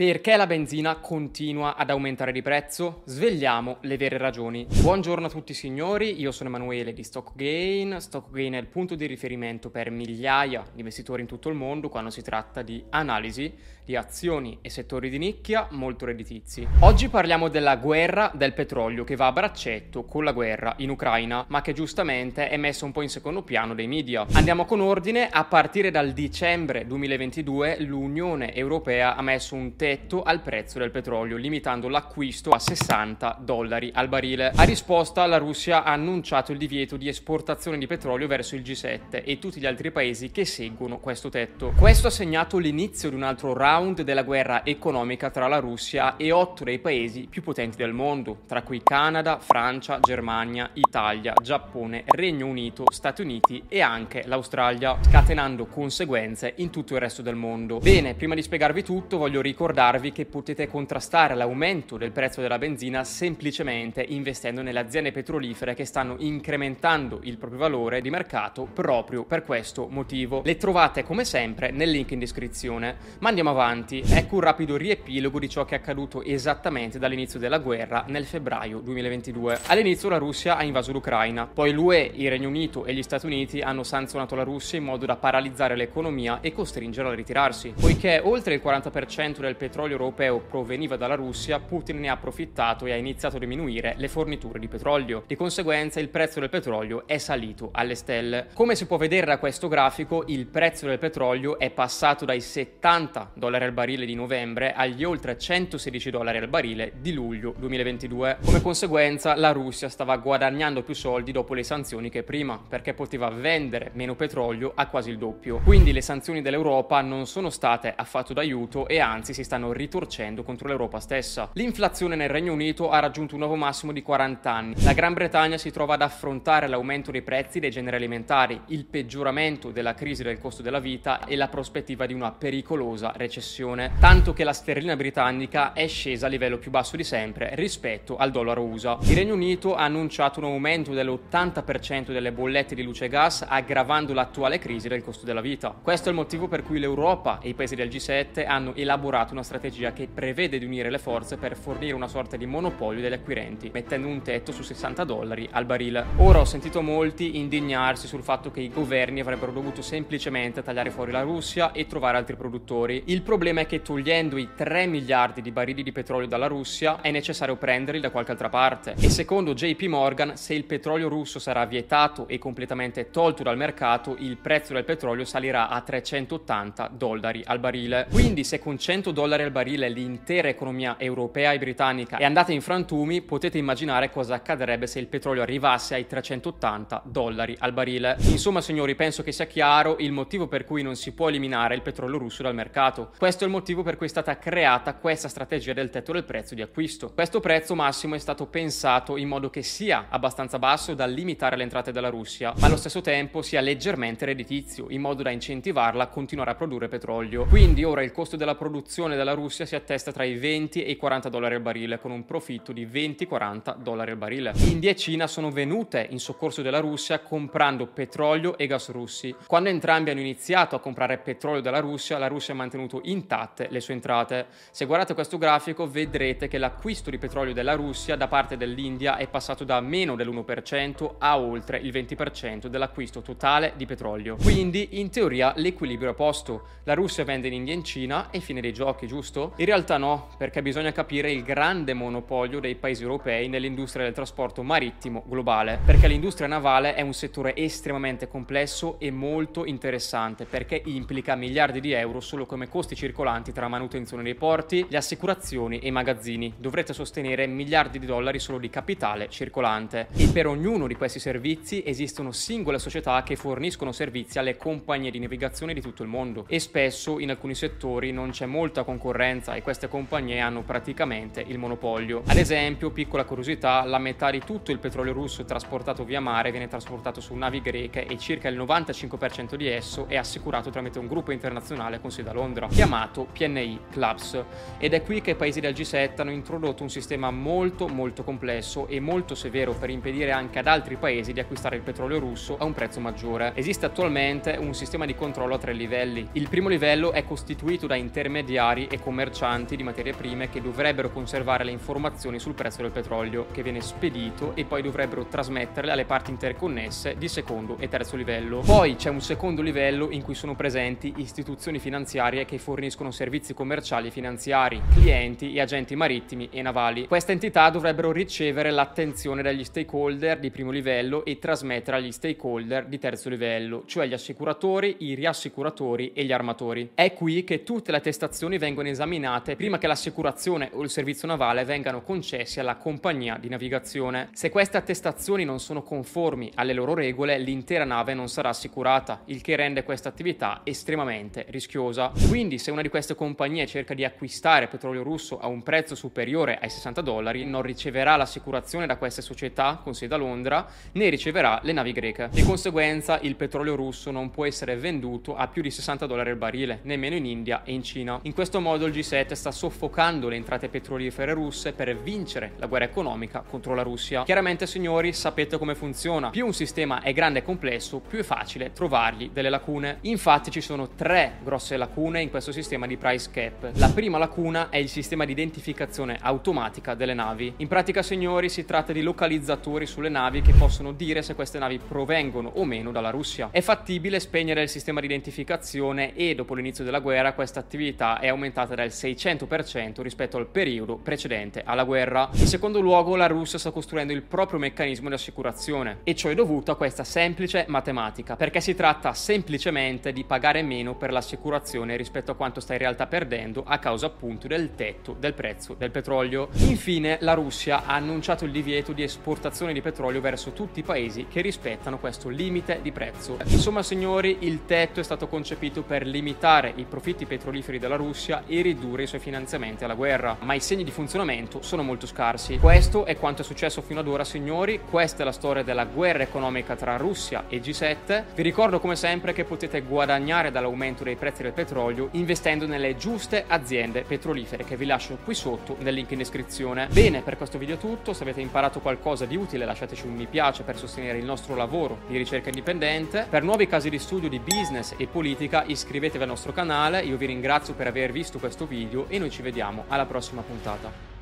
Perché la benzina continua ad aumentare di prezzo? Svegliamo le vere ragioni. Buongiorno a tutti signori, io sono Emanuele di StockGain. StockGain è il punto di riferimento per migliaia di investitori in tutto il mondo quando si tratta di analisi di azioni e settori di nicchia molto redditizi. Oggi parliamo della guerra del petrolio che va a braccetto con la guerra in Ucraina, ma che giustamente è messa un po' in secondo piano dai media. Andiamo con ordine, a partire dal dicembre 2022 l'Unione Europea ha messo un tema tetto al prezzo del petrolio, limitando l'acquisto a 60 dollari al barile. A risposta, la Russia ha annunciato il divieto di esportazione di petrolio verso il G7 e tutti gli altri paesi che seguono questo tetto. Questo ha segnato l'inizio di un altro round della guerra economica tra la Russia e otto dei paesi più potenti del mondo, tra cui Canada, Francia, Germania, Italia, Giappone, Regno Unito, Stati Uniti e anche l'Australia, scatenando conseguenze in tutto il resto del mondo. Bene, prima di spiegarvi tutto, voglio ricordare ricordarvi che potete contrastare l'aumento del prezzo della benzina semplicemente investendo nelle aziende petrolifere che stanno incrementando il proprio valore di mercato proprio per questo motivo. Le trovate come sempre nel link in descrizione. Ma andiamo avanti, ecco un rapido riepilogo di ciò che è accaduto esattamente dall'inizio della guerra nel febbraio 2022. All'inizio la Russia ha invaso l'Ucraina, poi l'UE, il Regno Unito e gli Stati Uniti hanno sanzionato la Russia in modo da paralizzare l'economia e costringerla a ritirarsi, poiché oltre il 40% del petrolio europeo proveniva dalla Russia, Putin ne ha approfittato e ha iniziato a diminuire le forniture di petrolio. Di conseguenza il prezzo del petrolio è salito alle stelle. Come si può vedere da questo grafico, il prezzo del petrolio è passato dai 70 dollari al barile di novembre agli oltre 116 dollari al barile di luglio 2022. Come conseguenza la Russia stava guadagnando più soldi dopo le sanzioni che prima, perché poteva vendere meno petrolio a quasi il doppio. Quindi le sanzioni dell'Europa non sono state affatto d'aiuto e anzi si stanno ritorcendo contro l'Europa stessa. L'inflazione nel Regno Unito ha raggiunto un nuovo massimo di 40 anni. La Gran Bretagna si trova ad affrontare l'aumento dei prezzi dei generi alimentari, il peggioramento della crisi del costo della vita e la prospettiva di una pericolosa recessione, tanto che la sterlina britannica è scesa a livello più basso di sempre rispetto al dollaro USA. Il Regno Unito ha annunciato un aumento dell'80% delle bollette di luce e gas, aggravando l'attuale crisi del costo della vita. Questo è il motivo per cui l'Europa e i paesi del G7 hanno elaborato una strategia che prevede di unire le forze per fornire una sorta di monopolio degli acquirenti, mettendo un tetto su 60 dollari al barile. Ora ho sentito molti indignarsi sul fatto che i governi avrebbero dovuto semplicemente tagliare fuori la Russia e trovare altri produttori. Il problema è che togliendo i 3 miliardi di barili di petrolio dalla Russia è necessario prenderli da qualche altra parte. E secondo JP Morgan, se il petrolio russo sarà vietato e completamente tolto dal mercato, il prezzo del petrolio salirà a 380 dollari al barile. Quindi se con 100 dollari al barile barile l'intera economia europea e britannica è andata in frantumi, potete immaginare cosa accadrebbe se il petrolio arrivasse ai 380 dollari al barile. Insomma, signori, penso che sia chiaro il motivo per cui non si può eliminare il petrolio russo dal mercato. Questo è il motivo per cui è stata creata questa strategia del tetto del prezzo di acquisto. Questo prezzo massimo è stato pensato in modo che sia abbastanza basso da limitare le entrate della Russia, ma allo stesso tempo sia leggermente redditizio, in modo da incentivarla a continuare a produrre petrolio. Quindi ora il costo della produzione Russia Russia si attesta tra i 20 e i 40 dollari al barile, con un profitto di 20-40 dollari al barile. India e Cina sono venute in soccorso della Russia comprando petrolio e gas russi. Quando entrambi hanno iniziato a comprare petrolio dalla Russia, la Russia ha mantenuto intatte le sue entrate. Se guardate questo grafico vedrete che l'acquisto di petrolio della Russia da parte dell'India è passato da meno dell'1% a oltre il 20% dell'acquisto totale di petrolio. Quindi, in teoria, l'equilibrio è a posto. La Russia vende in India e in Cina e fine dei giochi, giusto? In realtà no, perché bisogna capire il grande monopolio dei paesi europei nell'industria del trasporto marittimo globale, perché l'industria navale è un settore estremamente complesso e molto interessante, perché implica miliardi di euro solo come costi circolanti tra manutenzione dei porti, le assicurazioni e i magazzini. Dovrete sostenere miliardi di dollari solo di capitale circolante e per ognuno di questi servizi esistono singole società che forniscono servizi alle compagnie di navigazione di tutto il mondo e spesso in alcuni settori non c'è molta concorrenza concorrenza e queste compagnie hanno praticamente il monopolio. Ad esempio, piccola curiosità, la metà di tutto il petrolio russo trasportato via mare viene trasportato su navi greche e circa il 95% di esso è assicurato tramite un gruppo internazionale con sede a Londra, chiamato PNI Clubs. Ed è qui che i paesi del G7 hanno introdotto un sistema molto molto complesso e molto severo per impedire anche ad altri paesi di acquistare il petrolio russo a un prezzo maggiore. Esiste attualmente un sistema di controllo a tre livelli. Il primo livello è costituito da intermediari e commercianti di materie prime che dovrebbero conservare le informazioni sul prezzo del petrolio che viene spedito e poi dovrebbero trasmetterle alle parti interconnesse di secondo e terzo livello. Poi c'è un secondo livello in cui sono presenti istituzioni finanziarie che forniscono servizi commerciali e finanziari, clienti e agenti marittimi e navali. Queste entità dovrebbero ricevere l'attenzione dagli stakeholder di primo livello e trasmettere agli stakeholder di terzo livello, cioè gli assicuratori, i riassicuratori e gli armatori. È qui che tutte le attestazioni vengono esaminate prima che l'assicurazione o il servizio navale vengano concessi alla compagnia di navigazione. Se queste attestazioni non sono conformi alle loro regole, l'intera nave non sarà assicurata, il che rende questa attività estremamente rischiosa. Quindi, se una di queste compagnie cerca di acquistare petrolio russo a un prezzo superiore ai 60 dollari, non riceverà l'assicurazione da queste società con sede a Londra, né riceverà le navi greche. Di conseguenza, il petrolio russo non può essere venduto a più di 60 dollari al barile, nemmeno in India e in Cina. In questo modo il G7 sta soffocando le entrate petrolifere russe per vincere la guerra economica contro la Russia. Chiaramente, signori, sapete come funziona. Più un sistema è grande e complesso, più è facile trovargli delle lacune. Infatti ci sono tre grosse lacune in questo sistema di price cap. La prima lacuna è il sistema di identificazione automatica delle navi. In pratica, signori, si tratta di localizzatori sulle navi che possono dire se queste navi provengono o meno dalla Russia. È fattibile spegnere il sistema di identificazione e dopo l'inizio della guerra questa attività è aumentata del 600% rispetto al periodo precedente alla guerra. In secondo luogo, la Russia sta costruendo il proprio meccanismo di assicurazione e ciò è dovuto a questa semplice matematica, perché si tratta semplicemente di pagare meno per l'assicurazione rispetto a quanto sta in realtà perdendo a causa appunto del tetto del prezzo del petrolio. Infine, la Russia ha annunciato il divieto di esportazione di petrolio verso tutti i paesi che rispettano questo limite di prezzo. Insomma, signori, il tetto è stato concepito per limitare i profitti petroliferi della Russia e ridurre i suoi finanziamenti alla guerra, ma i segni di funzionamento sono molto scarsi. Questo è quanto è successo fino ad ora, signori. Questa è la storia della guerra economica tra Russia e G7. Vi ricordo come sempre che potete guadagnare dall'aumento dei prezzi del petrolio investendo nelle giuste aziende petrolifere che vi lascio qui sotto nel link in descrizione. Bene, per questo video è tutto. Se avete imparato qualcosa di utile lasciateci un mi piace per sostenere il nostro lavoro di ricerca indipendente. Per nuovi casi di studio di business e politica iscrivetevi al nostro canale. Io vi ringrazio per aver visto questo video e noi ci vediamo alla prossima puntata.